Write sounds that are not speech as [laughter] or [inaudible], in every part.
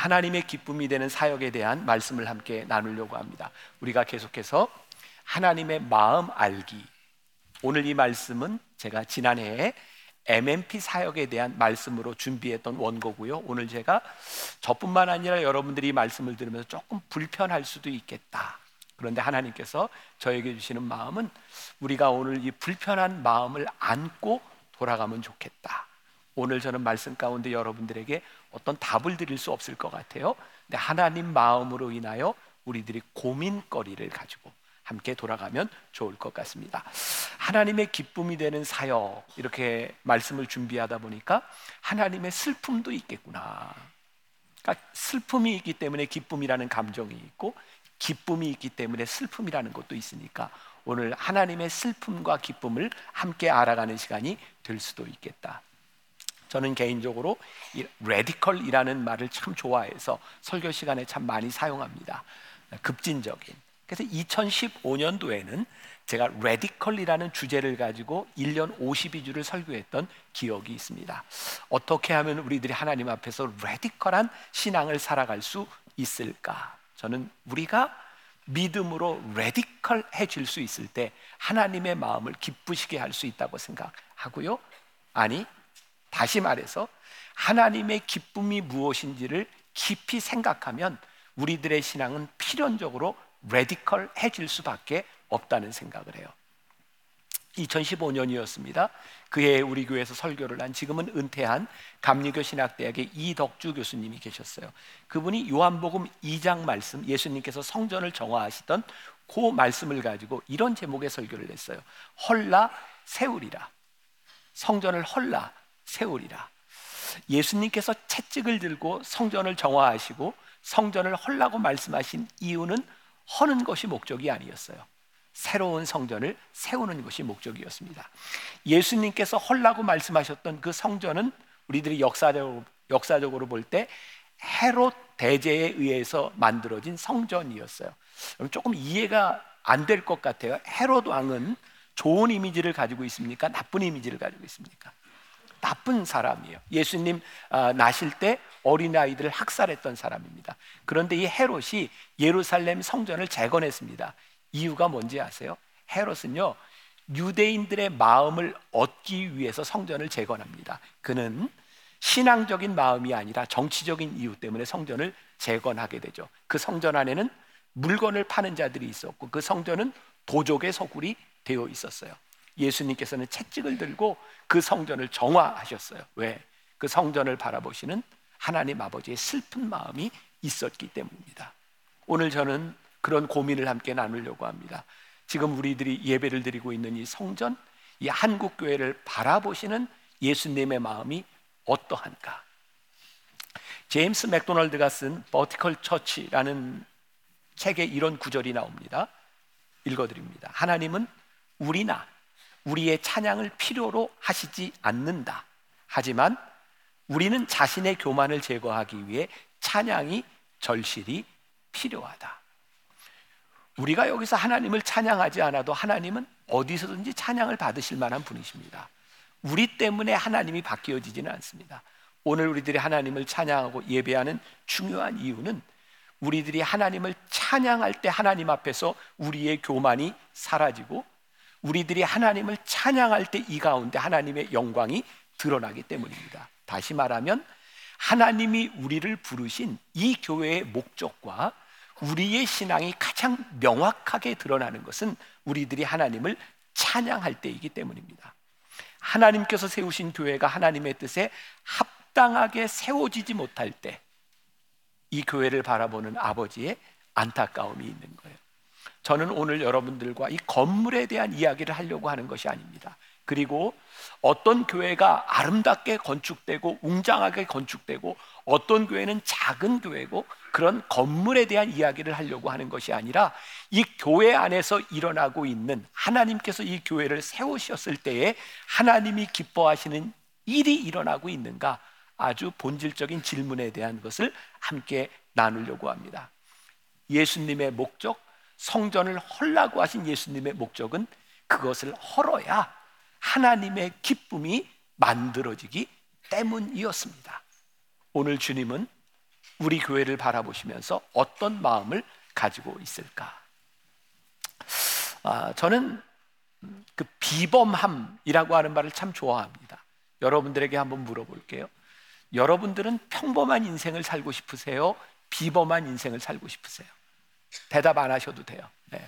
하나님의 기쁨이 되는 사역에 대한 말씀을 함께 나누려고 합니다. 우리가 계속해서 하나님의 마음 알기. 오늘 이 말씀은 제가 지난해에 MMP 사역에 대한 말씀으로 준비했던 원고고요. 오늘 제가 저뿐만 아니라 여러분들이 말씀을 들으면서 조금 불편할 수도 있겠다. 그런데 하나님께서 저에게 주시는 마음은 우리가 오늘 이 불편한 마음을 안고 돌아가면 좋겠다. 오늘 저는 말씀 가운데 여러분들에게 어떤 답을 드릴 수 없을 것 같아요. 근데 하나님 마음으로 인하여 우리들이 고민거리를 가지고 함께 돌아가면 좋을 것 같습니다. 하나님의 기쁨이 되는 사역 이렇게 말씀을 준비하다 보니까 하나님의 슬픔도 있겠구나. 그러니까 슬픔이 있기 때문에 기쁨이라는 감정이 있고 기쁨이 있기 때문에 슬픔이라는 것도 있으니까 오늘 하나님의 슬픔과 기쁨을 함께 알아가는 시간이 될 수도 있겠다. 저는 개인적으로 이 radical이라는 말을 참 좋아해서 설교 시간에 참 많이 사용합니다. 급진적인. 그래서 2015년도에는 제가 radical이라는 주제를 가지고 1년 52주를 설교했던 기억이 있습니다. 어떻게 하면 우리들이 하나님 앞에서 radical한 신앙을 살아갈 수 있을까? 저는 우리가 믿음으로 radical해질 수 있을 때 하나님의 마음을 기쁘시게 할 수 있다고 생각하고요. 아니, 다시 말해서 하나님의 기쁨이 무엇인지를 깊이 생각하면 우리들의 신앙은 필연적으로 레디컬해질 수밖에 없다는 생각을 해요. 2015년이었습니다. 그해 우리 교회에서 설교를 한 지금은 은퇴한 감리교 신학대학의 이덕주 교수님이 계셨어요. 그분이 요한복음 2장 말씀 예수님께서 성전을 정화하시던 그 말씀을 가지고 이런 제목의 설교를 했어요. 헐라 세우리라. 성전을 헐라 세우리라. 예수님께서 채찍을 들고 성전을 정화하시고 성전을 헐라고 말씀하신 이유는 허는 것이 목적이 아니었어요. 새로운 성전을 세우는 것이 목적이었습니다. 예수님께서 헐라고 말씀하셨던 그 성전은 우리들이 역사적으로, 역사적으로 볼 때 헤롯 대제에 의해서 만들어진 성전이었어요. 조금 이해가 안 될 것 같아요. 헤롯 왕은 좋은 이미지를 가지고 있습니까? 나쁜 이미지를 가지고 있습니까? 나쁜 사람이에요. 예수님 아, 나실 때 어린아이들을 학살했던 사람입니다. 그런데 이 헤롯이 예루살렘 성전을 재건했습니다. 이유가 뭔지 아세요? 헤롯은요, 유대인들의 마음을 얻기 위해서 성전을 재건합니다. 그는 신앙적인 마음이 아니라 정치적인 이유 때문에 성전을 재건하게 되죠. 그 성전 안에는 물건을 파는 자들이 있었고 그 성전은 도적의 서굴이 되어 있었어요. 예수님께서는 채찍을 들고 그 성전을 정화하셨어요. 왜? 그 성전을 바라보시는 하나님 아버지의 슬픈 마음이 있었기 때문입니다. 오늘 저는 그런 고민을 함께 나누려고 합니다. 지금 우리들이 예배를 드리고 있는 이 성전, 이 한국 교회를 바라보시는 예수님의 마음이 어떠한가? 제임스 맥도널드가 쓴 버티컬 처치라는 책에 이런 구절이 나옵니다. 읽어드립니다. 하나님은 우리나 우리의 찬양을 필요로 하시지 않는다. 하지만 우리는 자신의 교만을 제거하기 위해 찬양이 절실히 필요하다. 우리가 여기서 하나님을 찬양하지 않아도 하나님은 어디서든지 찬양을 받으실 만한 분이십니다. 우리 때문에 하나님이 바뀌어지지는 않습니다. 오늘 우리들이 하나님을 찬양하고 예배하는 중요한 이유는 우리들이 하나님을 찬양할 때 하나님 앞에서 우리의 교만이 사라지고 우리들이 하나님을 찬양할 때 이 가운데 하나님의 영광이 드러나기 때문입니다. 다시 말하면 하나님이 우리를 부르신 이 교회의 목적과 우리의 신앙이 가장 명확하게 드러나는 것은 우리들이 하나님을 찬양할 때이기 때문입니다. 하나님께서 세우신 교회가 하나님의 뜻에 합당하게 세워지지 못할 때 이 교회를 바라보는 아버지의 안타까움이 있는 거예요. 저는 오늘 여러분들과 이 건물에 대한 이야기를 하려고 하는 것이 아닙니다. 그리고 어떤 교회가 아름답게 건축되고 웅장하게 건축되고 어떤 교회는 작은 교회고 그런 건물에 대한 이야기를 하려고 하는 것이 아니라 이 교회 안에서 일어나고 있는 하나님께서 이 교회를 세우셨을 때에 하나님이 기뻐하시는 일이 일어나고 있는가 아주 본질적인 질문에 대한 것을 함께 나누려고 합니다. 예수님의 목적, 성전을 헐라고 하신 예수님의 목적은 그것을 헐어야 하나님의 기쁨이 만들어지기 때문이었습니다. 오늘 주님은 우리 교회를 바라보시면서 어떤 마음을 가지고 있을까? 아, 저는 그 비범함이라고 하는 말을 참 좋아합니다. 여러분들에게 한번 물어볼게요. 여러분들은 평범한 인생을 살고 싶으세요? 비범한 인생을 살고 싶으세요? 대답 안 하셔도 돼요. 네.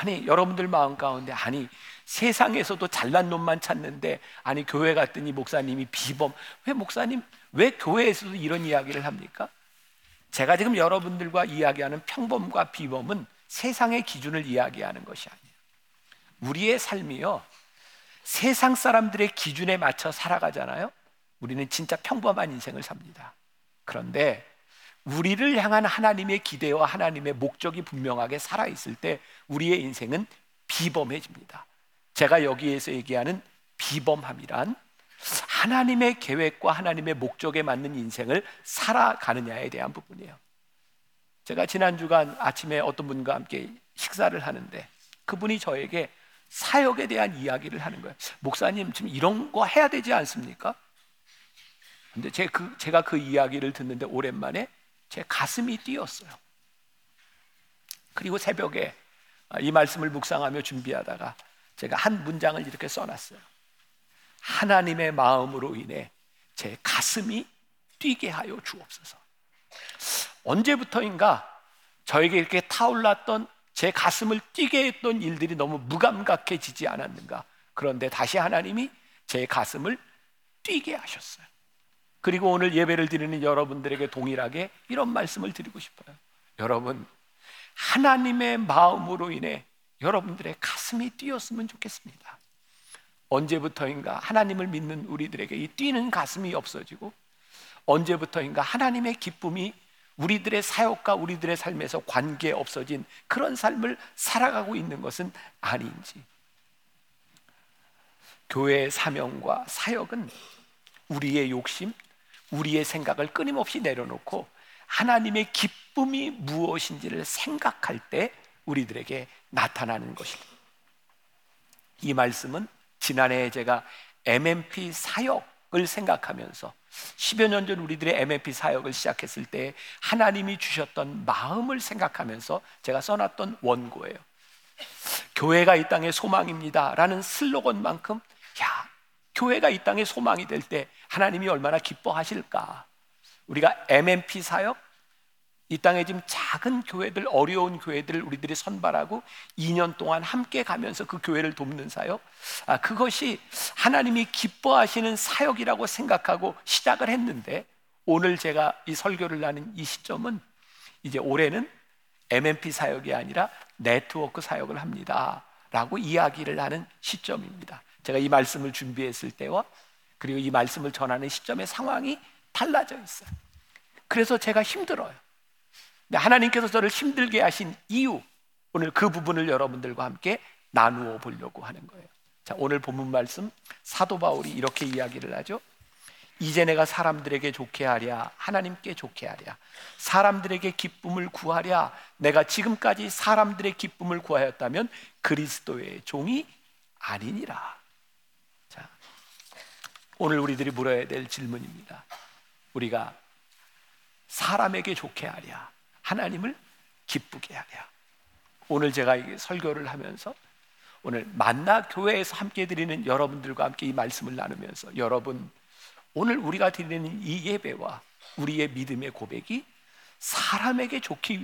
아니 여러분들 마음 가운데 아니 세상에서도 잘난 놈만 찾는데 아니 교회 갔더니 목사님이 비범 왜 목사님 왜 교회에서도 이런 이야기를 합니까? 제가 지금 여러분들과 이야기하는 평범과 비범은 세상의 기준을 이야기하는 것이 아니에요. 우리의 삶이요 세상 사람들의 기준에 맞춰 살아가잖아요. 우리는 진짜 평범한 인생을 삽니다. 그런데 우리를 향한 하나님의 기대와 하나님의 목적이 분명하게 살아있을 때 우리의 인생은 비범해집니다. 제가 여기에서 얘기하는 비범함이란 하나님의 계획과 하나님의 목적에 맞는 인생을 살아가느냐에 대한 부분이에요. 제가 지난 주간 아침에 어떤 분과 함께 식사를 하는데 그분이 저에게 사역에 대한 이야기를 하는 거예요. 목사님 지금 이런 거 해야 되지 않습니까? 근데 제 그, 제가 그 이야기를 듣는데 오랜만에 제 가슴이 뛰었어요. 그리고 새벽에 이 말씀을 묵상하며 준비하다가 제가 한 문장을 이렇게 써놨어요. 하나님의 마음으로 인해 제 가슴이 뛰게 하여 주옵소서. 언제부터인가 저에게 이렇게 타올랐던 제 가슴을 뛰게 했던 일들이 너무 무감각해지지 않았는가. 그런데 다시 하나님이 제 가슴을 뛰게 하셨어요. 그리고 오늘 예배를 드리는 여러분들에게 동일하게 이런 말씀을 드리고 싶어요. 여러분, 하나님의 마음으로 인해 여러분들의 가슴이 뛰었으면 좋겠습니다. 언제부터인가 하나님을 믿는 우리들에게 이 뛰는 가슴이 없어지고 언제부터인가 하나님의 기쁨이 우리들의 사역과 우리들의 삶에서 관계 없어진 그런 삶을 살아가고 있는 것은 아닌지. 교회의 사명과 사역은 우리의 욕심, 우리의 생각을 끊임없이 내려놓고 하나님의 기쁨이 무엇인지를 생각할 때 우리들에게 나타나는 것입니다. 이 말씀은 지난해 제가 MMP 사역을 생각하면서 10여 년 전 우리들의 MMP 사역을 시작했을 때 하나님이 주셨던 마음을 생각하면서 제가 써놨던 원고예요. 교회가 이 땅의 소망입니다. 라는 슬로건만큼, 야, 교회가 이 땅의 소망이 될 때 하나님이 얼마나 기뻐하실까. 우리가 MMP 사역, 이 땅에 지금 작은 교회들, 어려운 교회들을 우리들이 선발하고 2년 동안 함께 가면서 그 교회를 돕는 사역, 아, 그것이 하나님이 기뻐하시는 사역이라고 생각하고 시작을 했는데 오늘 제가 이 설교를 나는 이 시점은 이제 올해는 MMP 사역이 아니라 네트워크 사역을 합니다. 라고 이야기를 하는 시점입니다. 제가 이 말씀을 준비했을 때와 그리고 이 말씀을 전하는 시점의 상황이 달라져 있어요. 그래서 제가 힘들어요. 하나님께서 저를 힘들게 하신 이유, 오늘 그 부분을 여러분들과 함께 나누어 보려고 하는 거예요. 자, 오늘 본문 말씀 사도 바울이 이렇게 이야기를 하죠. 이제 내가 사람들에게 좋게 하랴 하나님께 좋게 하랴 사람들에게 기쁨을 구하랴 내가 지금까지 사람들의 기쁨을 구하였다면 그리스도의 종이 아니니라. 자, 오늘 우리들이 물어야 될 질문입니다. 우리가 사람에게 좋게 하랴 하나님을 기쁘게 하랴. 오늘 제가 설교를 하면서 오늘 만나 교회에서 함께 드리는 여러분들과 함께 이 말씀을 나누면서 여러분 오늘 우리가 드리는 이 예배와 우리의 믿음의 고백이 사람에게 좋기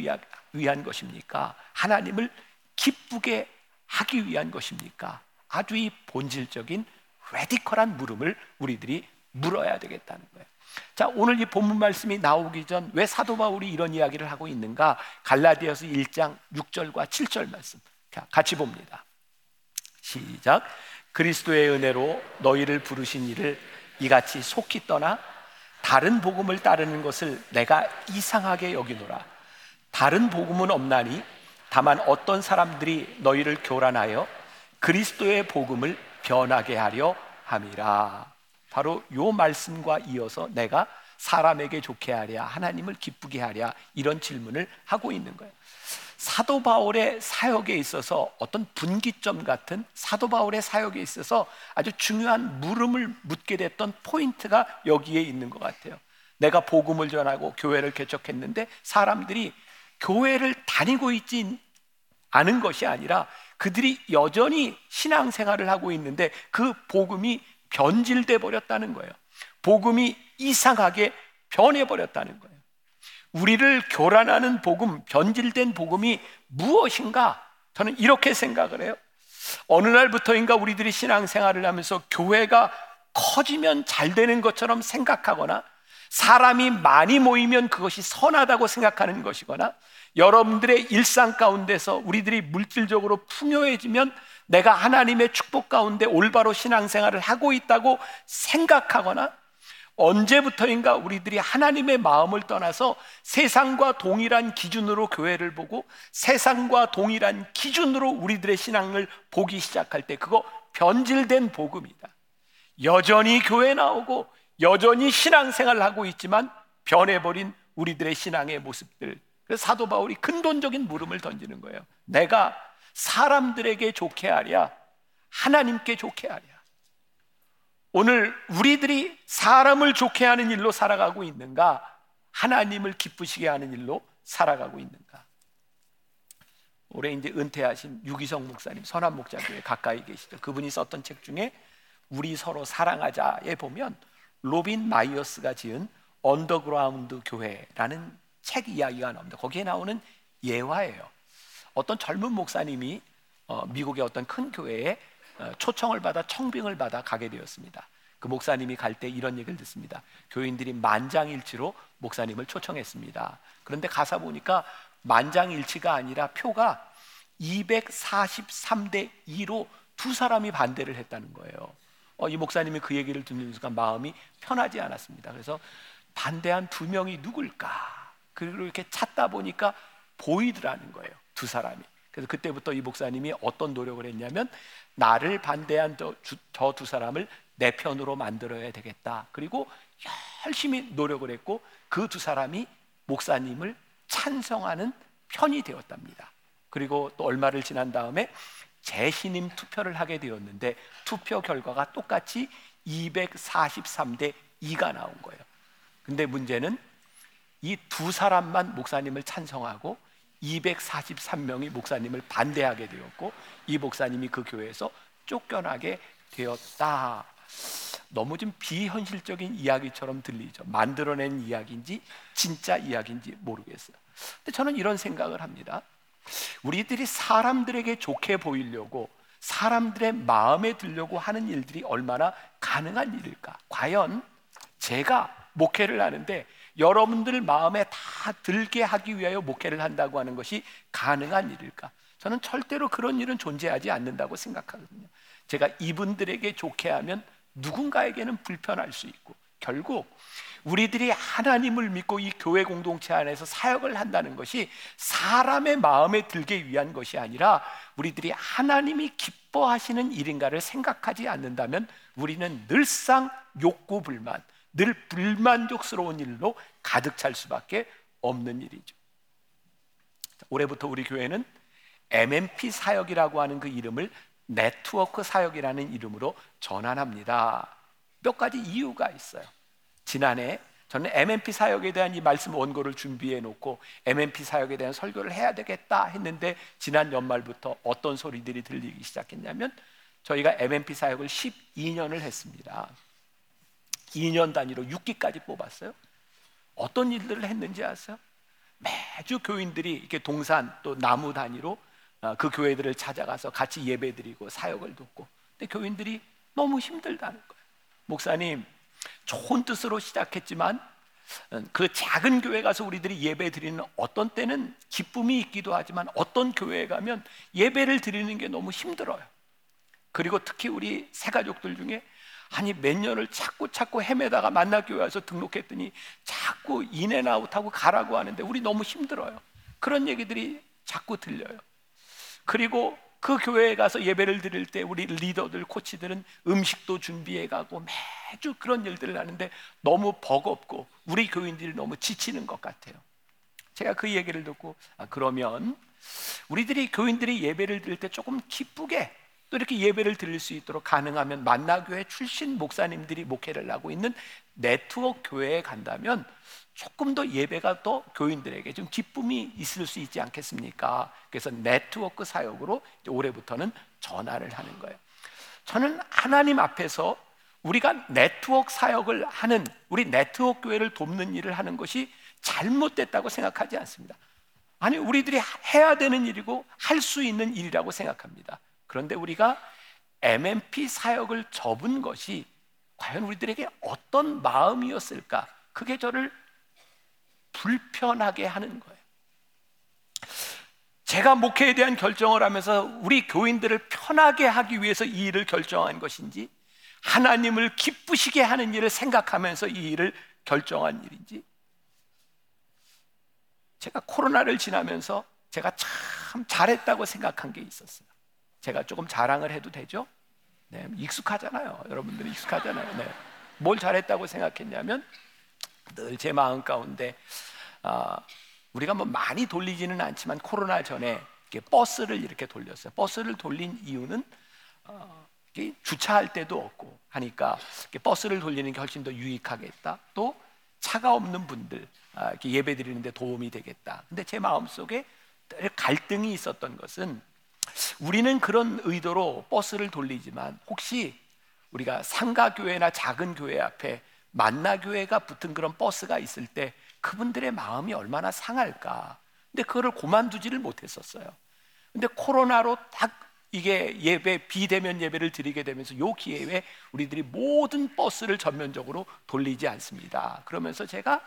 위한 것입니까? 하나님을 기쁘게 하기 위한 것입니까? 아주 이 본질적인 레디컬한 물음을 우리들이 물어야 되겠다는 거예요. 자, 오늘 이 본문 말씀이 나오기 전 왜 사도 바울이 이런 이야기를 하고 있는가? 갈라디아서 1장 6절과 7절 말씀. 같이 봅니다. 시작. 그리스도의 은혜로 너희를 부르신 이를 이같이 속히 떠나 다른 복음을 따르는 것을 내가 이상하게 여기노라. 다른 복음은 없나니 다만 어떤 사람들이 너희를 교란하여 그리스도의 복음을 변하게 하려 함이라. 바로 요 말씀과 이어서 내가 사람에게 좋게 하랴, 하나님을 기쁘게 하랴 이런 질문을 하고 있는 거예요. 사도 바울의 사역에 있어서 어떤 분기점 같은 사도 바울의 사역에 있어서 아주 중요한 물음을 묻게 됐던 포인트가 여기에 있는 것 같아요. 내가 복음을 전하고 교회를 개척했는데 사람들이 교회를 다니고 있지 않은 것이 아니라 그들이 여전히 신앙생활을 하고 있는데 그 복음이 변질돼 버렸다는 거예요. 복음이 이상하게 변해 버렸다는 거예요. 우리를 교란하는 복음, 변질된 복음이 무엇인가? 저는 이렇게 생각을 해요. 어느 날부터인가 우리들이 신앙생활을 하면서 교회가 커지면 잘 되는 것처럼 생각하거나 사람이 많이 모이면 그것이 선하다고 생각하는 것이거나 여러분들의 일상 가운데서 우리들이 물질적으로 풍요해지면 내가 하나님의 축복 가운데 올바로 신앙생활을 하고 있다고 생각하거나 언제부터인가 우리들이 하나님의 마음을 떠나서 세상과 동일한 기준으로 교회를 보고 세상과 동일한 기준으로 우리들의 신앙을 보기 시작할 때 그거 변질된 복음이다. 여전히 교회 나오고 여전히 신앙생활을 하고 있지만 변해버린 우리들의 신앙의 모습들. 그래서 사도 바울이 근본적인 물음을 던지는 거예요. 내가 사람들에게 좋게 하랴, 하나님께 좋게 하랴. 오늘 우리들이 사람을 좋게 하는 일로 살아가고 있는가? 하나님을 기쁘시게 하는 일로 살아가고 있는가? 올해 이제 은퇴하신 유기성 목사님 선한 목자교회 가까이 계시죠. 그분이 썼던 책 중에 우리 서로 사랑하자에 보면 로빈 마이어스가 지은 언더그라운드 교회라는 책 이야기가 나옵니다. 거기에 나오는 예화예요. 어떤 젊은 목사님이 어, 미국의 어떤 큰 교회에 어, 초청을 받아 청빙을 받아 가게 되었습니다. 그 목사님이 갈 때 이런 얘기를 듣습니다. 교인들이 만장일치로 목사님을 초청했습니다. 그런데 가사 보니까 만장일치가 아니라 표가 243대 2로 두 사람이 반대를 했다는 거예요. 어, 이 목사님이 그 얘기를 듣는 순간 마음이 편하지 않았습니다. 그래서 반대한 두 명이 누굴까? 그리고 이렇게 찾다 보니까 보이더라는 거예요. 두 사람이. 그래서 그때부터 이 목사님이 어떤 노력을 했냐면 나를 반대한 저 두 사람을 내 편으로 만들어야 되겠다. 그리고 열심히 노력을 했고 그 두 사람이 목사님을 찬성하는 편이 되었답니다. 그리고 또 얼마를 지난 다음에 재신임 투표를 하게 되었는데 투표 결과가 똑같이 243대 2가 나온 거예요. 근데 문제는 이 두 사람만 목사님을 찬성하고 243명이 목사님을 반대하게 되었고 이 목사님이 그 교회에서 쫓겨나게 되었다. 너무 좀 비현실적인 이야기처럼 들리죠. 만들어낸 이야기인지 진짜 이야기인지 모르겠어요. 근데 저는 이런 생각을 합니다. 우리들이 사람들에게 좋게 보이려고 사람들의 마음에 들려고 하는 일들이 얼마나 가능한 일일까? 과연 제가 목회를 하는데 여러분들 마음에 다 들게 하기 위하여 목회를 한다고 하는 것이 가능한 일일까? 저는 절대로 그런 일은 존재하지 않는다고 생각하거든요. 제가 이분들에게 좋게 하면 누군가에게는 불편할 수 있고 결국 우리들이 하나님을 믿고 이 교회 공동체 안에서 사역을 한다는 것이 사람의 마음에 들게 위한 것이 아니라 우리들이 하나님이 기뻐하시는 일인가를 생각하지 않는다면 우리는 늘상 욕구 불만, 늘 불만족스러운 일로 가득 찰 수밖에 없는 일이죠. 올해부터 우리 교회는 MMP 사역이라고 하는 그 이름을 네트워크 사역이라는 이름으로 전환합니다. 몇 가지 이유가 있어요. 지난해 저는 MMP 사역에 대한 이 말씀 원고를 준비해 놓고 MMP 사역에 대한 설교를 해야 되겠다 했는데 지난 연말부터 어떤 소리들이 들리기 시작했냐면 저희가 MMP 사역을 12년을 했습니다. 2년 단위로 6기까지 뽑았어요. 어떤 일들을 했는지 아세요? 매주 교인들이 이렇게 동산 또 나무 단위로 어, 그 교회들을 찾아가서 같이 예배드리고 사역을 돕고 근데 교인들이 너무 힘들다는 거예요. 목사님 좋은 뜻으로 시작했지만 어, 그 작은 교회 가서 우리들이 예배 드리는 어떤 때는 기쁨이 있기도 하지만 어떤 교회에 가면 예배를 드리는 게 너무 힘들어요. 그리고 특히 우리 새 가족들 중에 아니 몇 년을 찾고 찾고 헤매다가 만나교회 와서 등록했더니 자꾸 인앤아웃하고 가라고 하는데 우리 너무 힘들어요. 그런 얘기들이 자꾸 들려요. 그리고 그 교회에 가서 예배를 드릴 때 우리 리더들, 코치들은 음식도 준비해 가고 매주 그런 일들을 하는데 너무 버겁고 우리 교인들이 너무 지치는 것 같아요. 제가 그 얘기를 듣고 아, 그러면 우리들이 교인들이 예배를 드릴 때 조금 기쁘게 또 이렇게 예배를 드릴 수 있도록 가능하면 만나교회 출신 목사님들이 목회를 하고 있는 네트워크 교회에 간다면 조금 더 예배가 더 교인들에게 좀 기쁨이 있을 수 있지 않겠습니까? 그래서 네트워크 사역으로 올해부터는 전화를 하는 거예요. 저는 하나님 앞에서 우리가 네트워크 사역을 하는 우리 네트워크 교회를 돕는 일을 하는 것이 잘못됐다고 생각하지 않습니다. 아니 우리들이 해야 되는 일이고 할 수 있는 일이라고 생각합니다. 그런데 우리가 MMP 사역을 접은 것이 과연 우리들에게 어떤 마음이었을까? 그게 저를 불편하게 하는 거예요. 제가 목회에 대한 결정을 하면서 우리 교인들을 편하게 하기 위해서 이 일을 결정한 것인지 하나님을 기쁘시게 하는 일을 생각하면서 이 일을 결정한 일인지 제가 코로나를 지나면서 제가 참 잘했다고 생각한 게 있었어요. 제가 조금 자랑을 해도 되죠? 네, 익숙하잖아요. 여러분들이 익숙하잖아요. 네. 뭘 잘했다고 생각했냐면 늘 제 마음 가운데 아, 우리가 뭐 많이 돌리지는 않지만 코로나 전에 버스를 이렇게 돌렸어요. 버스를 돌린 이유는 어, 주차할 때도 없고 하니까 버스를 돌리는 게 훨씬 더 유익하겠다. 또 차가 없는 분들 아, 예배 드리는데 도움이 되겠다. 근데 제 마음 속에 갈등이 있었던 것은 우리는 그런 의도로 버스를 돌리지만 혹시 우리가 상가 교회나 작은 교회 앞에 만나 교회가 붙은 그런 버스가 있을 때 그분들의 마음이 얼마나 상할까. 근데 그거를 고만두지를 못했었어요. 근데 코로나로 딱 이게 예배 비대면 예배를 드리게 되면서 요 기회에 우리들이 모든 버스를 전면적으로 돌리지 않습니다. 그러면서 제가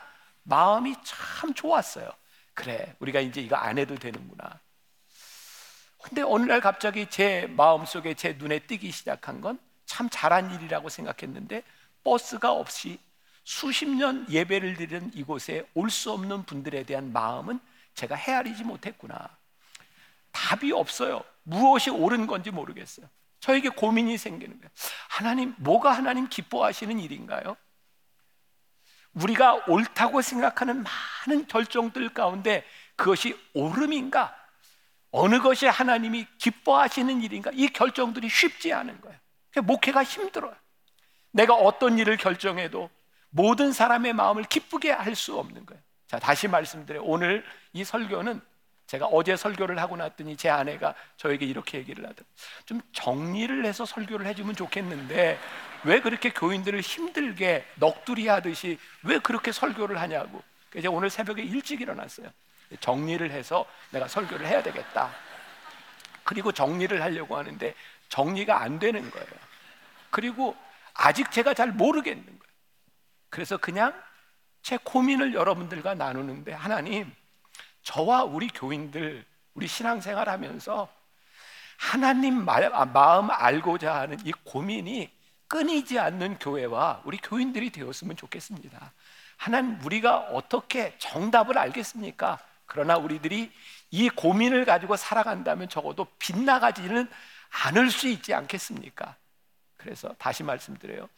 마음이 참 좋았어요. 그래, 우리가 이제 이거 안 해도 되는구나. 근데 어느 날 갑자기 제 마음속에 제 눈에 띄기 시작한 건 참 잘한 일이라고 생각했는데 버스가 없이 수십 년 예배를 드리는 이곳에 올 수 없는 분들에 대한 마음은 제가 헤아리지 못했구나. 답이 없어요. 무엇이 옳은 건지 모르겠어요. 저에게 고민이 생기는 거예요. 하나님, 뭐가 하나님 기뻐하시는 일인가요? 우리가 옳다고 생각하는 많은 결정들 가운데 그것이 옳음인가? 어느 것이 하나님이 기뻐하시는 일인가? 이 결정들이 쉽지 않은 거예요. 목회가 힘들어요. 내가 어떤 일을 결정해도 모든 사람의 마음을 기쁘게 할 수 없는 거예요. 자, 다시 말씀드려요. 오늘 이 설교는 제가 어제 설교를 하고 났더니 제 아내가 저에게 이렇게 얘기를 하더라고요. 좀 정리를 해서 설교를 해주면 좋겠는데 왜 그렇게 교인들을 힘들게 넋두리 하듯이 왜 그렇게 설교를 하냐고. 그래서 오늘 새벽에 일찍 일어났어요. 정리를 해서 내가 설교를 해야 되겠다. 그리고 정리를 하려고 하는데 정리가 안 되는 거예요. 그리고 아직 제가 잘 모르겠는 거예요. 그래서 그냥 제 고민을 여러분들과 나누는데 하나님, 저와 우리 교인들, 우리 신앙생활 하면서 하나님 아, 마음 알고자 하는 이 고민이 끊이지 않는 교회와 우리 교인들이 되었으면 좋겠습니다. 하나님, 우리가 어떻게 정답을 알겠습니까? 그러나 우리들이 이 고민을 가지고 살아간다면 적어도 빗나가지는 않을 수 있지 않겠습니까? 그래서 다시 말씀드려요.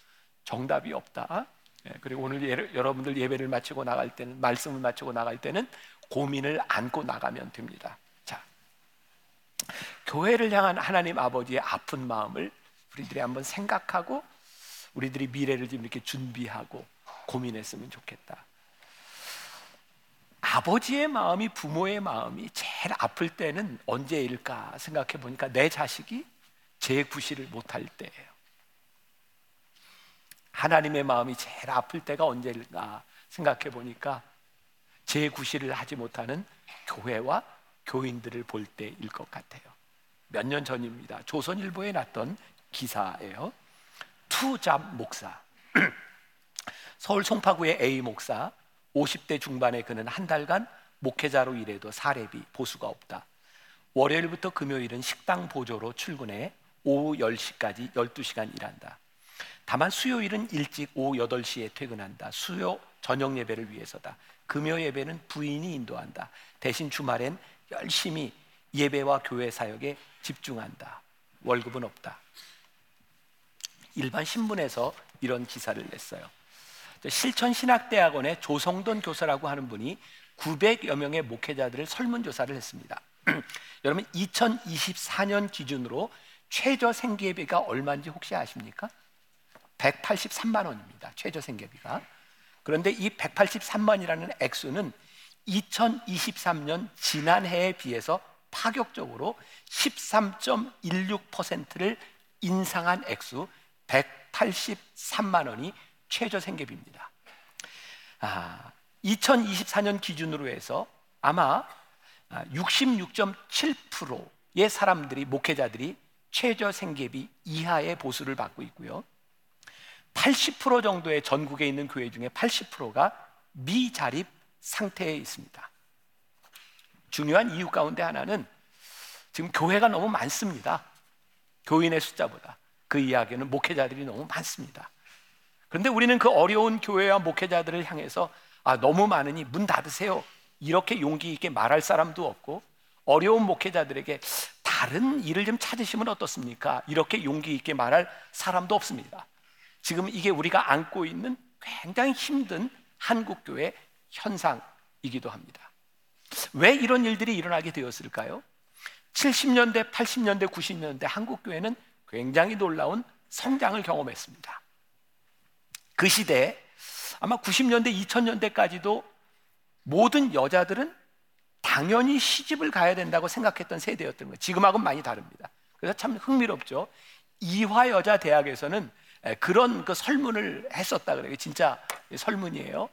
정답이 없다. 예, 그리고 오늘 예, 여러분들 예배를 마치고 나갈 때는 말씀을 마치고 나갈 때는 고민을 안고 나가면 됩니다. 자, 교회를 향한 하나님 아버지의 아픈 마음을 우리들이 한번 생각하고 우리들이 미래를 좀 이렇게 준비하고 고민했으면 좋겠다. 아버지의 마음이 부모의 마음이 제일 아플 때는 언제일까 생각해 보니까 내 자식이 제 구실을 못할 때예요. 하나님의 마음이 제일 아플 때가 언제일까 생각해 보니까 제 구실을 하지 못하는 교회와 교인들을 볼 때일 것 같아요. 몇 년 전입니다. 조선일보에 났던 기사예요. 투잡 목사. [clears throat] 서울 송파구의 A 목사 50대 중반의 그는 한 달간 목회자로 일해도 사례비 보수가 없다. 월요일부터 금요일은 식당 보조로 출근해 오후 10시까지 12시간 일한다. 다만 수요일은 일찍 오후 8시에 퇴근한다. 수요 저녁 예배를 위해서다. 금요 예배는 부인이 인도한다. 대신 주말엔 열심히 예배와 교회 사역에 집중한다. 월급은 없다. 일반 신문에서 이런 기사를 냈어요. 실천신학대학원의 조성돈 교사라고 하는 분이 900여 명의 목회자들을 설문조사를 했습니다. [clears throat] 여러분 2024년 기준으로 최저 생계비가 얼마인지 혹시 아십니까? 183만 원입니다. 최저 생계비가. 그런데 이 183만이라는 액수는 2023년 지난해에 비해서 파격적으로 13.16%를 인상한 액수 183만 원이 최저 생계비입니다. 아, 2024년 기준으로 해서 아마 66.7%의 사람들이 목회자들이 최저 생계비 이하의 보수를 받고 있고요. 80% 정도의 전국에 있는 교회 중에 80%가 미자립 상태에 있습니다. 중요한 이유 가운데 하나는 지금 교회가 너무 많습니다. 교인의 숫자보다 그 이야기는 목회자들이 너무 많습니다. 그런데 우리는 그 어려운 교회와 목회자들을 향해서 아, 너무 많으니 문 닫으세요. 이렇게 용기 있게 말할 사람도 없고 어려운 목회자들에게 다른 일을 좀 찾으시면 어떻습니까? 이렇게 용기 있게 말할 사람도 없습니다. 지금 이게 우리가 안고 있는 굉장히 힘든 한국 교회 현상이기도 합니다. 왜 이런 일들이 일어나게 되었을까요? 70년대, 80년대, 90년대 한국 교회는 굉장히 놀라운 성장을 경험했습니다. 그 시대에 아마 90년대, 2000년대까지도 모든 여자들은 당연히 시집을 가야 된다고 생각했던 세대였던 거예요. 지금하고는 많이 다릅니다. 그래서 참 흥미롭죠. 이화 여자 대학에서는 그런 그 설문을 했었다 그래요. 진짜 설문이에요.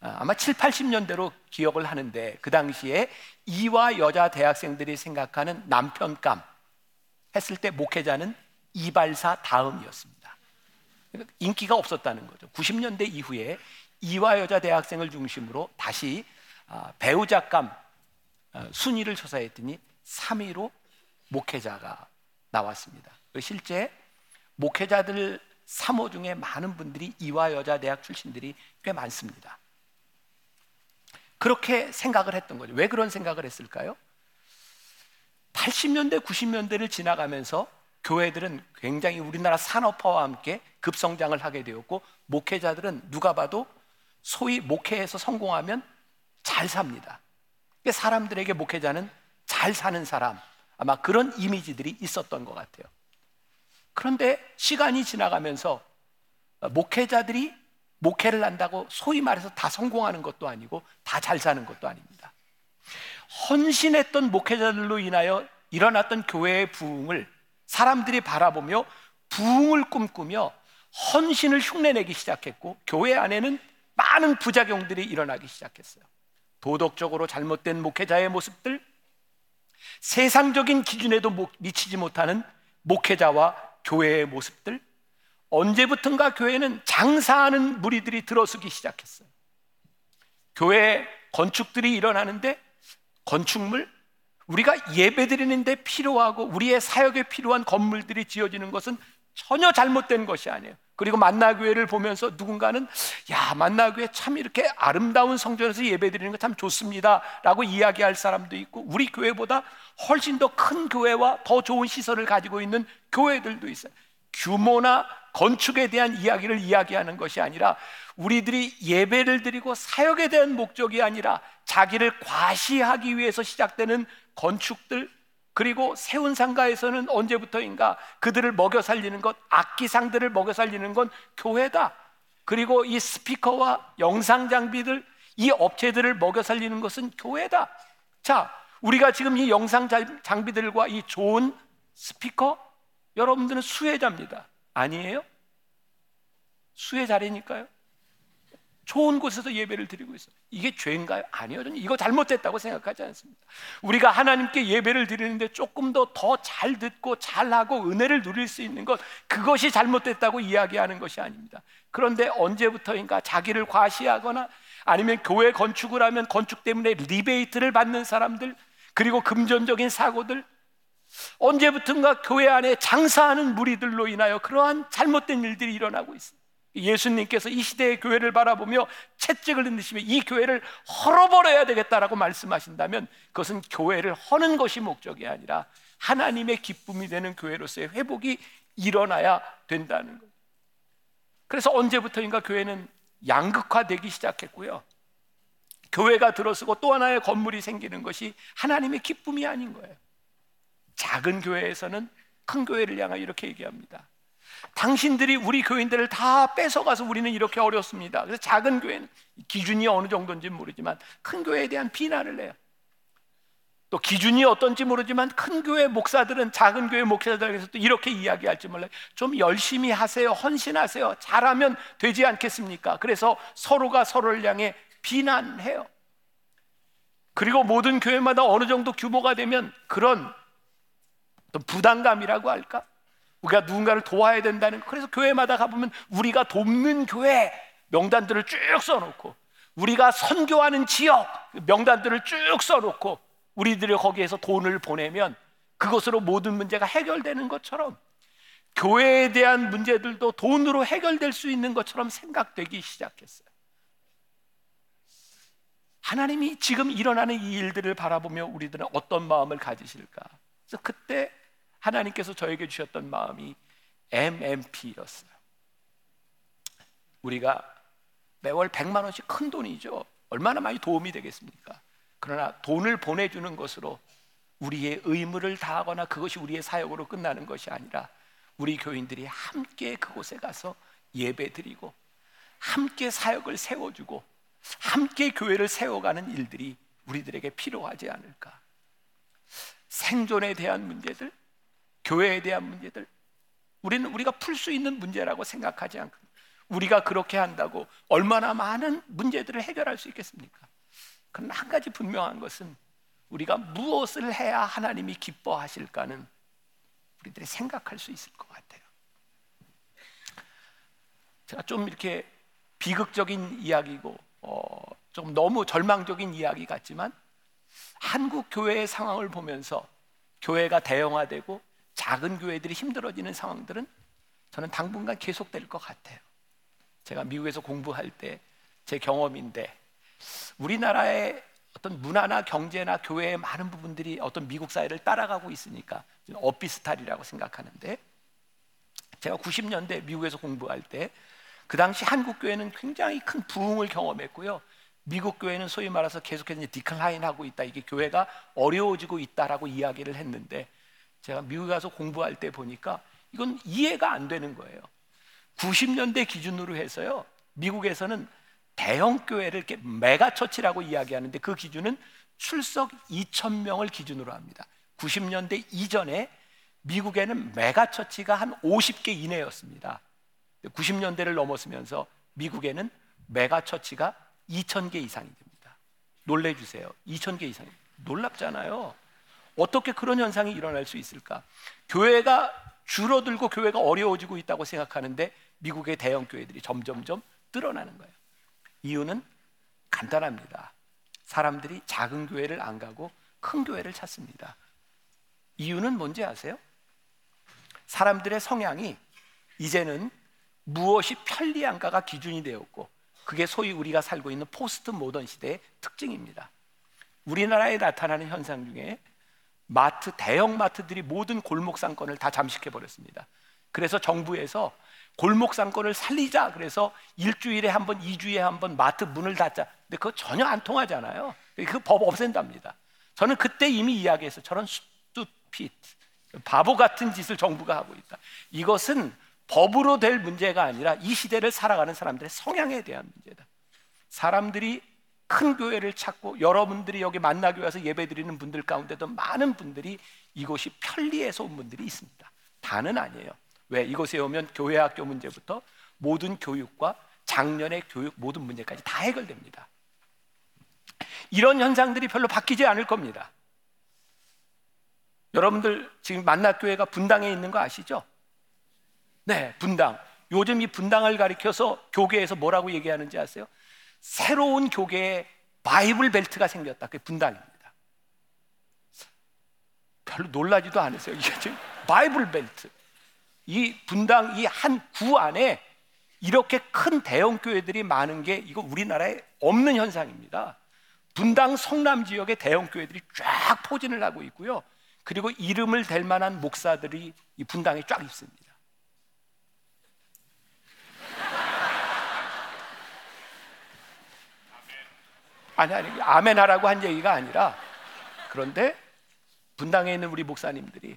아, 아마 7, 80년대로 기억을 하는데 그 당시에 이화 여자 대학생들이 생각하는 남편감 했을 때 목회자는 이발사 다음이었습니다. 인기가 없었다는 거죠. 90년대 이후에 이화 여자 대학생을 중심으로 다시 아, 배우자감 아, 순위를 조사했더니 3위로 목회자가 나왔습니다. 실제 목회자들 3호 중에 많은 분들이 이화 여자 대학 출신들이 꽤 많습니다. 그렇게 생각을 했던 거죠. 왜 그런 생각을 했을까요? 80년대, 90년대를 지나가면서 교회들은 굉장히 우리나라 산업화와 함께 급성장을 하게 되었고 목회자들은 누가 봐도 소위 목회에서 성공하면 잘 삽니다. 사람들에게 목회자는 잘 사는 사람 아마 그런 이미지들이 있었던 것 같아요. 그런데 시간이 지나가면서 목회자들이 목회를 한다고 소위 말해서 다 성공하는 것도 아니고 다 잘 사는 것도 아닙니다. 헌신했던 목회자들로 인하여 일어났던 교회의 부흥을 사람들이 바라보며 부흥을 꿈꾸며 헌신을 흉내내기 시작했고 교회 안에는 많은 부작용들이 일어나기 시작했어요. 도덕적으로 잘못된 목회자의 모습들, 세상적인 기준에도 미치지 못하는 목회자와 교회의 모습들, 언제부턴가 교회는 장사하는 무리들이 들어서기 시작했어요. 교회 건축들이 일어나는데 건축물 우리가 예배드리는데 필요하고 우리의 사역에 필요한 건물들이 지어지는 것은 전혀 잘못된 것이 아니에요. 그리고 만나교회를 보면서 누군가는 야 만나교회 참 이렇게 아름다운 성전에서 예배드리는 거 참 좋습니다라고 이야기할 사람도 있고 우리 교회보다 훨씬 더 큰 교회와 더 좋은 시설을 가지고 있는 교회들도 있어요. 규모나 건축에 대한 이야기를 이야기하는 것이 아니라 우리들이 예배를 드리고 사역에 대한 목적이 아니라 자기를 과시하기 위해서 시작되는 건축들 그리고 세운 상가에서는 언제부터인가 그들을 먹여 살리는 것 악기상들을 먹여 살리는 건 교회다. 그리고 이 스피커와 영상 장비들 이 업체들을 먹여 살리는 것은 교회다. 자, 우리가 지금 이 영상 장비들과 이 좋은 스피커 여러분들은 수혜자입니다. 아니에요? 수혜자리니까요. 좋은 곳에서 예배를 드리고 있어요. 이게 죄인가요? 아니요. 저는 이거 잘못됐다고 생각하지 않습니다. 우리가 하나님께 예배를 드리는데 조금 더 더 잘 듣고 잘하고 은혜를 누릴 수 있는 것 그것이 잘못됐다고 이야기하는 것이 아닙니다. 그런데 언제부터인가 자기를 과시하거나 아니면 교회 건축을 하면 건축 때문에 리베이트를 받는 사람들 그리고 금전적인 사고들 언제부턴가 교회 안에 장사하는 무리들로 인하여 그러한 잘못된 일들이 일어나고 있습니다. 예수님께서 이 시대의 교회를 바라보며 채찍을 흔드시며 이 교회를 헐어버려야 되겠다라고 말씀하신다면 그것은 교회를 허는 것이 목적이 아니라 하나님의 기쁨이 되는 교회로서의 회복이 일어나야 된다는 거예요. 그래서 언제부터인가 교회는 양극화되기 시작했고요. 교회가 들어서고 또 하나의 건물이 생기는 것이 하나님의 기쁨이 아닌 거예요. 작은 교회에서는 큰 교회를 향하여 이렇게 얘기합니다. 당신들이 우리 교인들을 다 뺏어가서 우리는 이렇게 어렵습니다. 그래서 작은 교회는 기준이 어느 정도인지 모르지만 큰 교회에 대한 비난을 해요. 또 기준이 어떤지 모르지만 큰 교회 목사들은 작은 교회 목사들에게서 또 이렇게 이야기할지 몰라요. 좀 열심히 하세요. 헌신하세요. 잘하면 되지 않겠습니까? 그래서 서로가 서로를 향해 비난해요. 그리고 모든 교회마다 어느 정도 규모가 되면 그런 부담감이라고 할까? 우리가 누군가를 도와야 된다는 그래서 교회마다 가보면 우리가 돕는 교회 명단들을 쭉 써놓고 우리가 선교하는 지역 명단들을 쭉 써놓고 우리들이 거기에서 돈을 보내면 그것으로 모든 문제가 해결되는 것처럼 교회에 대한 문제들도 돈으로 해결될 수 있는 것처럼 생각되기 시작했어요. 하나님이 지금 일어나는 이 일들을 바라보며 우리들은 어떤 마음을 가지실까? 그래서 그때 하나님께서 저에게 주셨던 마음이 MMP였어요. 우리가 매월 100만 원씩 큰 돈이죠. 얼마나 많이 도움이 되겠습니까? 그러나 돈을 보내주는 것으로 우리의 의무를 다하거나 그것이 우리의 사역으로 끝나는 것이 아니라 우리 교인들이 함께 그곳에 가서 예배 드리고 함께 사역을 세워주고 함께 교회를 세워가는 일들이 우리들에게 필요하지 않을까. 생존에 대한 문제들, 교회에 대한 문제들, 우리는 우리가 풀 수 있는 문제라고 생각하지 않고 우리가 그렇게 한다고 얼마나 많은 문제들을 해결할 수 있겠습니까? 그러나 한 가지 분명한 것은 우리가 무엇을 해야 하나님이 기뻐하실까는 우리들이 생각할 수 있을 것 같아요. 제가 좀 이렇게 비극적인 이야기고 어, 좀 너무 절망적인 이야기 같지만 한국 교회의 상황을 보면서 교회가 대형화되고 작은 교회들이 힘들어지는 상황들은 저는 당분간 계속될 것 같아요. 제가 미국에서 공부할 때 제 경험인데 우리나라의 어떤 문화나 경제나 교회의 많은 부분들이 어떤 미국 사회를 따라가고 있으니까 엇비슷하리라고 생각하는데 제가 90년대 미국에서 공부할 때 그 당시 한국 교회는 굉장히 큰 부흥을 경험했고요. 미국 교회는 소위 말해서 계속해서 decline 하고 있다. 이게 교회가 어려워지고 있다라고 이야기를 했는데 제가 미국 가서 공부할 때 보니까 이건 이해가 안 되는 거예요. 90년대 기준으로 해서요. 미국에서는 대형 교회를 이렇게 mega church라고 이야기하는데 그 기준은 출석 2천 명을 기준으로 합니다. 90년대 이전에 미국에는 메가 처치가 한 50개 이내였습니다. 90년대를 넘었으면서 미국에는 메가 처치가 2천 개 이상이 됩니다. 놀래 주세요. 2천 개 이상. 놀랍잖아요. 어떻게 그런 현상이 일어날 수 있을까? 교회가 줄어들고 교회가 어려워지고 있다고 생각하는데 미국의 대형 교회들이 점점점 늘어나는 거예요. 이유는 간단합니다. 사람들이 작은 교회를 안 가고 큰 교회를 찾습니다. 이유는 뭔지 아세요? 사람들의 성향이 이제는 무엇이 편리한가가 기준이 되었고 그게 소위 우리가 살고 있는 포스트 모던 시대의 특징입니다. 우리나라에 나타나는 현상 중에 마트 대형 마트들이 모든 골목 상권을 다 잠식해 버렸습니다. 그래서 정부에서 골목 상권을 살리자 그래서 일주일에 한 번, 이주에 한 번 마트 문을 닫자. 근데 그거 전혀 안 통하잖아요. 그 법 없앤답니다. 저는 그때 이미 이야기해서 저런 스투핏 바보 같은 짓을 정부가 하고 있다. 이것은 법으로 될 문제가 아니라 이 시대를 살아가는 사람들의 성향에 대한 문제다. 사람들이 큰 교회를 찾고 여러분들이 여기 만나기 위해서 예배드리는 분들 가운데도 많은 분들이 이곳이 편리해서 온 분들이 있습니다. 다는 아니에요. 왜 이곳에 오면 교회 학교 문제부터 모든 교육과 작년의 교육 모든 문제까지 다 해결됩니다. 이런 현상들이 별로 바뀌지 않을 겁니다. 여러분들 지금 만나교회가 분당에 있는 거 아시죠? 네, 분당. 요즘 이 분당을 가리켜서 교계에서 뭐라고 얘기하는지 아세요? 새로운 교계에 바이블 벨트가 생겼다. 그게 분당입니다. 별로 놀라지도 않으세요. 이게 지금 바이블 벨트. 이 분당 이 한 구 안에 이렇게 큰 대형 교회들이 많은 게 이거 우리나라에 없는 현상입니다. 분당 성남 지역의 대형 교회들이 쫙 포진을 하고 있고요. 그리고 이름을 댈 만한 목사들이 이 분당에 쫙 있습니다. 아니 아니 아멘 하라고 한 얘기가 아니라 그런데 분당에 있는 우리 목사님들이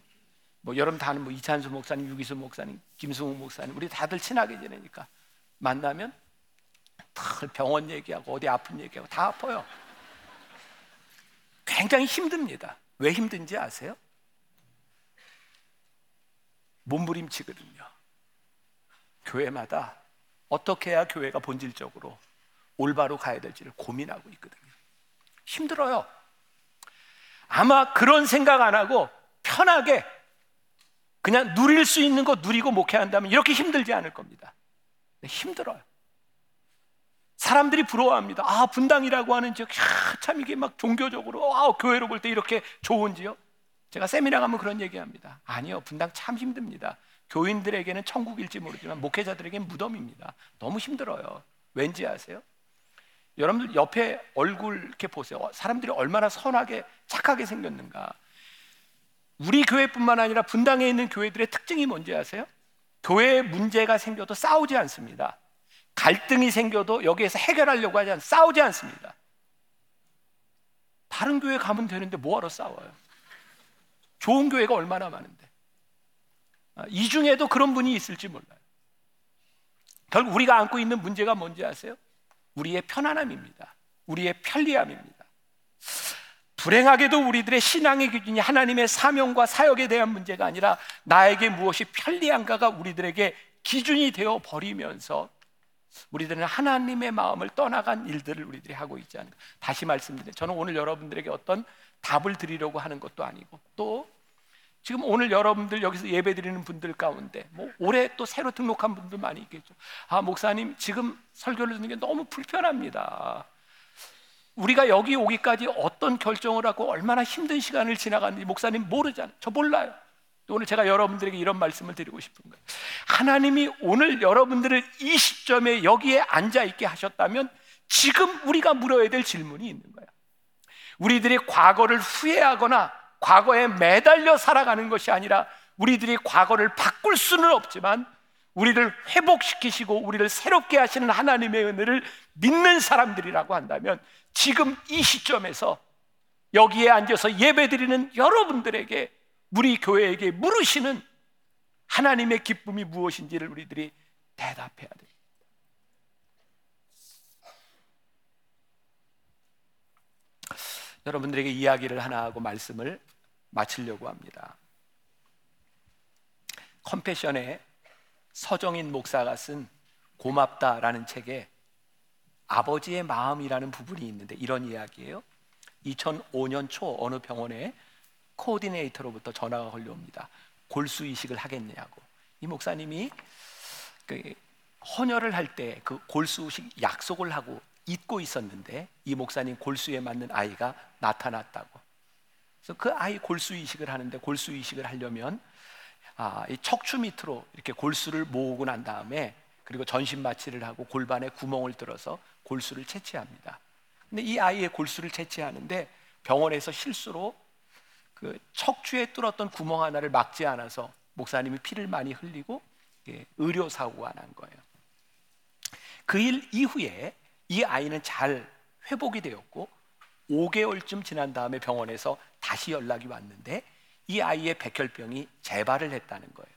뭐 여러분 다 아는 뭐 이찬수 목사님, 유기수 목사님, 김승우 목사님 우리 다들 친하게 지내니까 만나면 다 병원 얘기하고 어디 아픈 얘기하고 다 아파요. 굉장히 힘듭니다. 왜 힘든지 아세요? 몸부림치거든요. 교회마다 어떻게 해야 교회가 본질적으로 올바로 가야 될지를 고민하고 있거든요. 힘들어요. 아마 그런 생각 안 하고 편하게 그냥 누릴 수 있는 거 누리고 목회한다면 이렇게 힘들지 않을 겁니다. 힘들어요. 사람들이 부러워합니다. 아, 분당이라고 하는 지역, 참 이게 막 종교적으로, 아, 교회로 볼 때 이렇게 좋은지요? 제가 세미나 가면 그런 얘기 합니다. 아니요, 분당 참 힘듭니다. 교인들에게는 천국일지 모르지만 목회자들에게는 무덤입니다. 너무 힘들어요. 왠지 아세요? 여러분들 옆에 얼굴 이렇게 보세요. 사람들이 얼마나 선하게 착하게 생겼는가. 우리 교회뿐만 아니라 분당에 있는 교회들의 특징이 뭔지 아세요? 교회에 문제가 생겨도 싸우지 않습니다. 갈등이 생겨도 여기에서 해결하려고 하지 않, 싸우지 않습니다. 다른 교회 가면 되는데 뭐하러 싸워요? 좋은 교회가 얼마나 많은데. 아, 이 중에도 그런 분이 있을지 몰라요. 결국 우리가 안고 있는 문제가 뭔지 아세요? 우리의 편안함입니다. 우리의 편리함입니다. 불행하게도 우리들의 신앙의 기준이 하나님의 사명과 사역에 대한 문제가 아니라 나에게 무엇이 편리한가가 우리들에게 기준이 되어 버리면서 우리들은 하나님의 마음을 떠나간 일들을 우리들이 하고 있지 않은가. 다시 말씀드려요. 저는 오늘 여러분들에게 어떤 답을 드리려고 하는 것도 아니고 또 지금 오늘 여러분들 여기서 예배 드리는 분들 가운데 뭐 올해 또 새로 등록한 분들 많이 있겠죠. 아, 목사님 지금 설교를 듣는 게 너무 불편합니다. 우리가 여기 오기까지 어떤 결정을 하고 얼마나 힘든 시간을 지나갔는지 목사님 모르잖아요. 저 몰라요. 오늘 제가 여러분들에게 이런 말씀을 드리고 싶은 거예요. 하나님이 오늘 여러분들을 이 시점에 여기에 앉아 있게 하셨다면 지금 우리가 물어야 될 질문이 있는 거예요. 우리들이 과거를 후회하거나 과거에 매달려 살아가는 것이 아니라 우리들이 과거를 바꿀 수는 없지만 우리를 회복시키시고 우리를 새롭게 하시는 하나님의 은혜를 믿는 사람들이라고 한다면 지금 이 시점에서 여기에 앉아서 예배드리는 여러분들에게 우리 교회에게 물으시는 하나님의 기쁨이 무엇인지를 우리들이 대답해야 됩니다. 여러분들에게 이야기를 하나 하고 말씀을 마치려고 합니다. 컴패션의 서정인 목사가 쓴 고맙다라는 책에 아버지의 마음이라는 부분이 있는데 이런 이야기예요. 2005년 초 어느 병원에 코디네이터로부터 전화가 걸려옵니다. 골수 이식을 하겠냐고. 이 목사님이 그 헌혈을 할 때 그 골수 이식 약속을 하고 잊고 있었는데 이 목사님 골수에 맞는 아이가 나타났다고. 그래서 그 아이 골수 이식을 하는데 골수 이식을 하려면 아, 이 척추 밑으로 이렇게 골수를 모으고 난 다음에 그리고 전신 마취를 하고 골반에 구멍을 뚫어서 골수를 채취합니다. 근데 이 아이의 골수를 채취하는데 병원에서 실수로 그 척추에 뚫었던 구멍 하나를 막지 않아서 목사님이 피를 많이 흘리고 예, 의료 사고가 난 거예요. 그 일 이후에 이 아이는 잘 회복이 되었고 5개월쯤 지난 다음에 병원에서 다시 연락이 왔는데 이 아이의 백혈병이 재발을 했다는 거예요.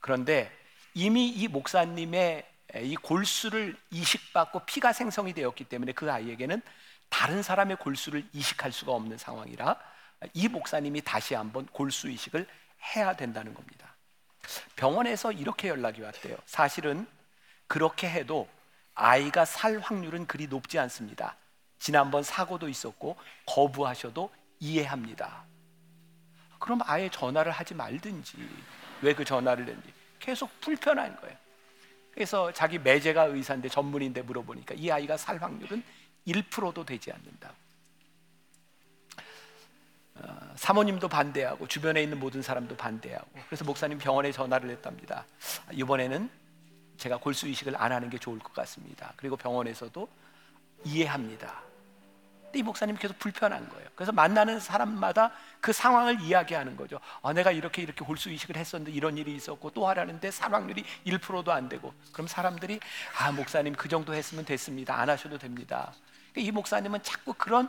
그런데 이미 이 목사님의 이 골수를 이식받고 피가 생성이 되었기 때문에 그 아이에게는 다른 사람의 골수를 이식할 수가 없는 상황이라 이 목사님이 다시 한번 골수 이식을 해야 된다는 겁니다. 병원에서 이렇게 연락이 왔대요. 사실은 그렇게 해도 아이가 살 확률은 그리 높지 않습니다. 지난번 사고도 있었고 거부하셔도 이해합니다. 그럼 아예 전화를 하지 말든지 왜 그 전화를 했는지 계속 불편한 거예요. 그래서 자기 매제가 의사인데 전문인데 물어보니까 이 아이가 살 확률은 1%도 되지 않는다. 어, 사모님도 반대하고 주변에 있는 모든 사람도 반대하고 그래서 목사님 병원에 전화를 했답니다. 이번에는 제가 골수 이식을 안 하는 게 좋을 것 같습니다. 그리고 병원에서도 이해합니다. 이 목사님 계속 불편한 거예요. 그래서 만나는 사람마다 그 상황을 이야기하는 거죠. 아, 내가 이렇게 이렇게 골수 이식을 했었는데 이런 일이 있었고 또 하라는데 사망률이 1%도 안 되고 그럼 사람들이 아 목사님 그 정도 했으면 됐습니다. 안 하셔도 됩니다. 이 목사님은 자꾸 그런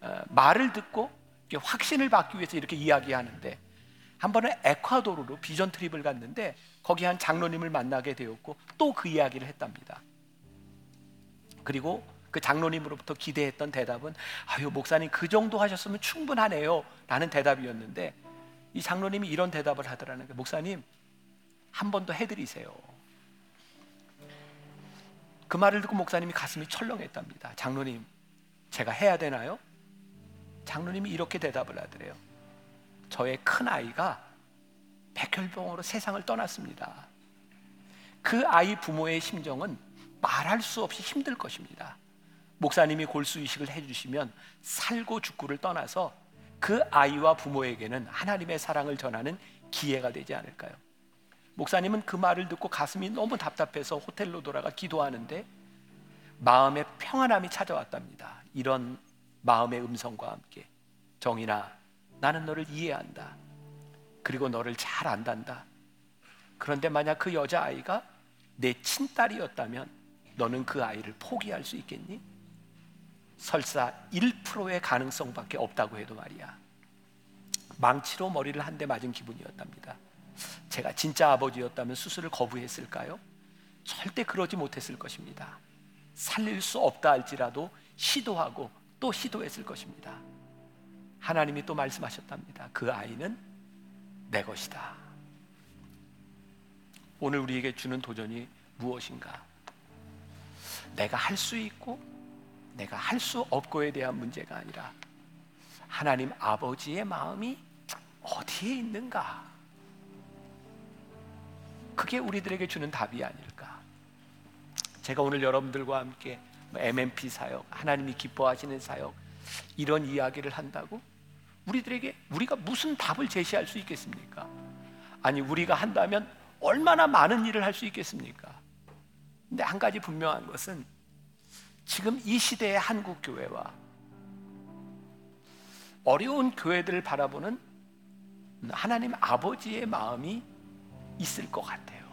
어, 말을 듣고 확신을 받기 위해서 이렇게 이야기하는데 한 번은 에콰도르로 비전 트립을 갔는데 거기 한 장로님을 만나게 되었고 또 그 이야기를 했답니다. 그리고 그 장로님으로부터 기대했던 대답은 아유 목사님 그 정도 하셨으면 충분하네요. 라는 대답이었는데 이 장로님이 이런 대답을 하더라는 게 목사님 한 번 더 해드리세요. 그 말을 듣고 목사님이 가슴이 철렁했답니다. 장로님 제가 해야 되나요? 장로님이 이렇게 대답을 하더래요. 저의 큰 아이가 백혈병으로 세상을 떠났습니다. 그 아이 부모의 심정은 말할 수 없이 힘들 것입니다 목사님이 골수 이식을 해주시면 살고 죽고를 떠나서 그 아이와 부모에게는 하나님의 사랑을 전하는 기회가 되지 않을까요? 목사님은 그 말을 듣고 가슴이 너무 답답해서 호텔로 돌아가 기도하는데 마음의 평안함이 찾아왔답니다. 이런 마음의 음성과 함께 정인아, 나는 너를 이해한다. 그리고 너를 잘 안단다. 그런데 만약 그 여자아이가 내 친딸이었다면 너는 그 아이를 포기할 수 있겠니? 설사 1%의 가능성밖에 없다고 해도 말이야. 망치로 머리를 한 대 맞은 기분이었답니다. 제가 진짜 아버지였다면 수술을 거부했을까요? 절대 그러지 못했을 것입니다. 살릴 수 없다 할지라도 시도하고 또 시도했을 것입니다. 하나님이 또 말씀하셨답니다. 그 아이는 내 것이다. 오늘 우리에게 주는 도전이 무엇인가? 내가 할 수 있고 내가 할 수 없고에 대한 문제가 아니라 하나님 아버지의 마음이 어디에 있는가? 그게 우리들에게 주는 답이 아닐까? 제가 오늘 여러분들과 함께 MMP 뭐 사역, 하나님이 기뻐하시는 사역 이런 이야기를 한다고 우리들에게 우리가 무슨 답을 제시할 수 있겠습니까? 아니 우리가 한다면 얼마나 많은 일을 할 수 있겠습니까? 근데 한 가지 분명한 것은 지금 이 시대의 한국 교회와 어려운 교회들을 바라보는 하나님 아버지의 마음이 있을 것 같아요.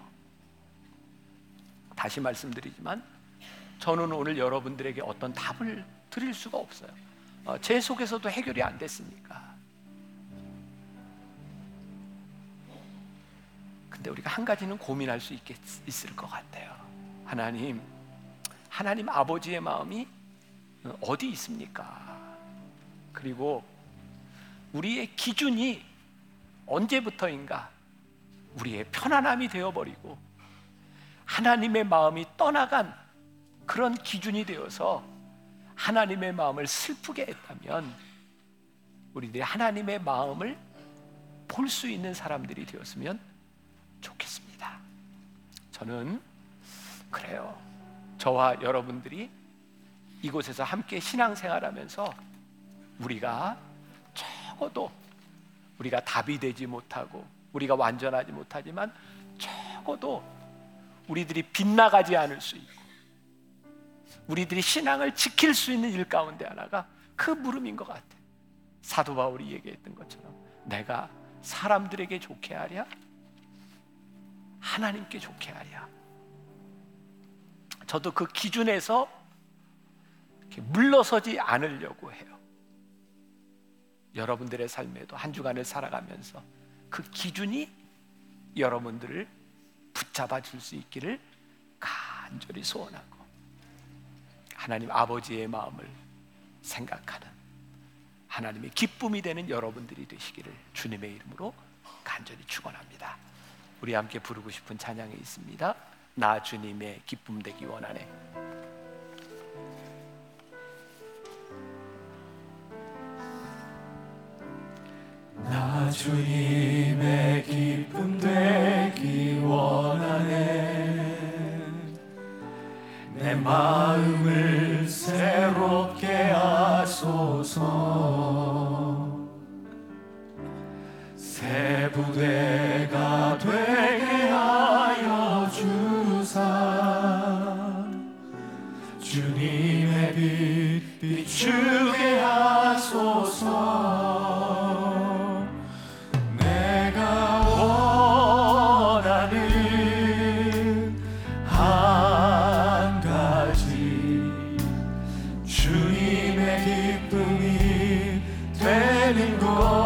다시 말씀드리지만 저는 오늘 여러분들에게 어떤 답을 드릴 수가 없어요. 어, 제 속에서도 해결이 안 됐으니까. 근데 우리가 한 가지는 고민할 수 있겠, 있을 것 같아요. 하나님, 하나님 아버지의 마음이 어디 있습니까? 그리고 우리의 기준이 언제부터인가 우리의 편안함이 되어버리고 하나님의 마음이 떠나간 그런 기준이 되어서 하나님의 마음을 슬프게 했다면 우리들이 하나님의 마음을 볼 수 있는 사람들이 되었으면 좋겠습니다. 저는 그래요. 저와 여러분들이 이곳에서 함께 신앙생활하면서 우리가 적어도 우리가 답이 되지 못하고 우리가 완전하지 못하지만 적어도 우리들이 빗나가지 않을 수 있고 우리들이 신앙을 지킬 수 있는 일 가운데 하나가 그 물음인 것 같아. 사도 바울이 얘기했던 것처럼 내가 사람들에게 좋게 하랴 하나님께 좋게 하랴 저도 그 기준에서 물러서지 않으려고 해요. 여러분들의 삶에도 한 주간을 살아가면서 그 기준이 여러분들을 붙잡아 줄 수 있기를 간절히 소원하고 하나님 아버지의 마음을 생각하는 하나님의 기쁨이 되는 여러분들이 되시기를 주님의 이름으로 간절히 축원합니다. 우리 함께 부르고 싶은 찬양이 있습니다. 나 주님의 기쁨 되기 원하네. 나 주님의 기쁨 되기 원하네 내 마음을 새롭게 하소서 새 부대가 되게 주님의 빛 비추게 하소서. 내가 원하는 한 가지 주님의 기쁨이 되는 것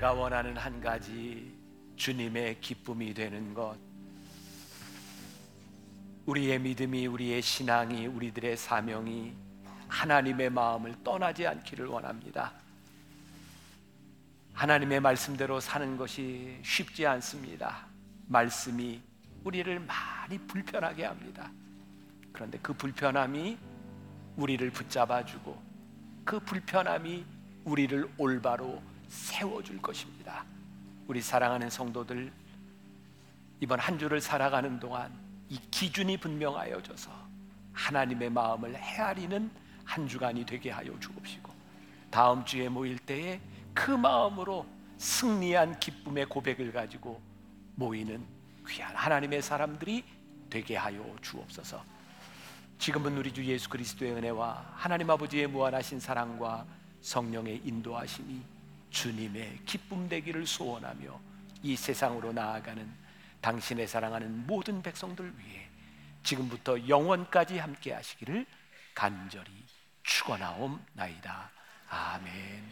내가 원하는 한 가지 주님의 기쁨이 되는 것 우리의 믿음이 우리의 신앙이 우리들의 사명이 하나님의 마음을 떠나지 않기를 원합니다. 하나님의 말씀대로 사는 것이 쉽지 않습니다. 말씀이 우리를 많이 불편하게 합니다. 그런데 그 불편함이 우리를 붙잡아 주고 그 불편함이 우리를 올바로 세워줄 것입니다. 우리 사랑하는 성도들 이번 한 주를 살아가는 동안 이 기준이 분명하여져서 하나님의 마음을 헤아리는 한 주간이 되게 하여 주옵시고 다음 주에 모일 때에 그 마음으로 승리한 기쁨의 고백을 가지고 모이는 귀한 하나님의 사람들이 되게 하여 주옵소서. 지금은 우리 주 예수 그리스도의 은혜와 하나님 아버지의 무한하신 사랑과 성령의 인도하심이 주님의 기쁨 되기를 소원하며 이 세상으로 나아가는 당신의 사랑하는 모든 백성들 위해 지금부터 영원까지 함께 하시기를 간절히 축원하옵나이다. 아멘.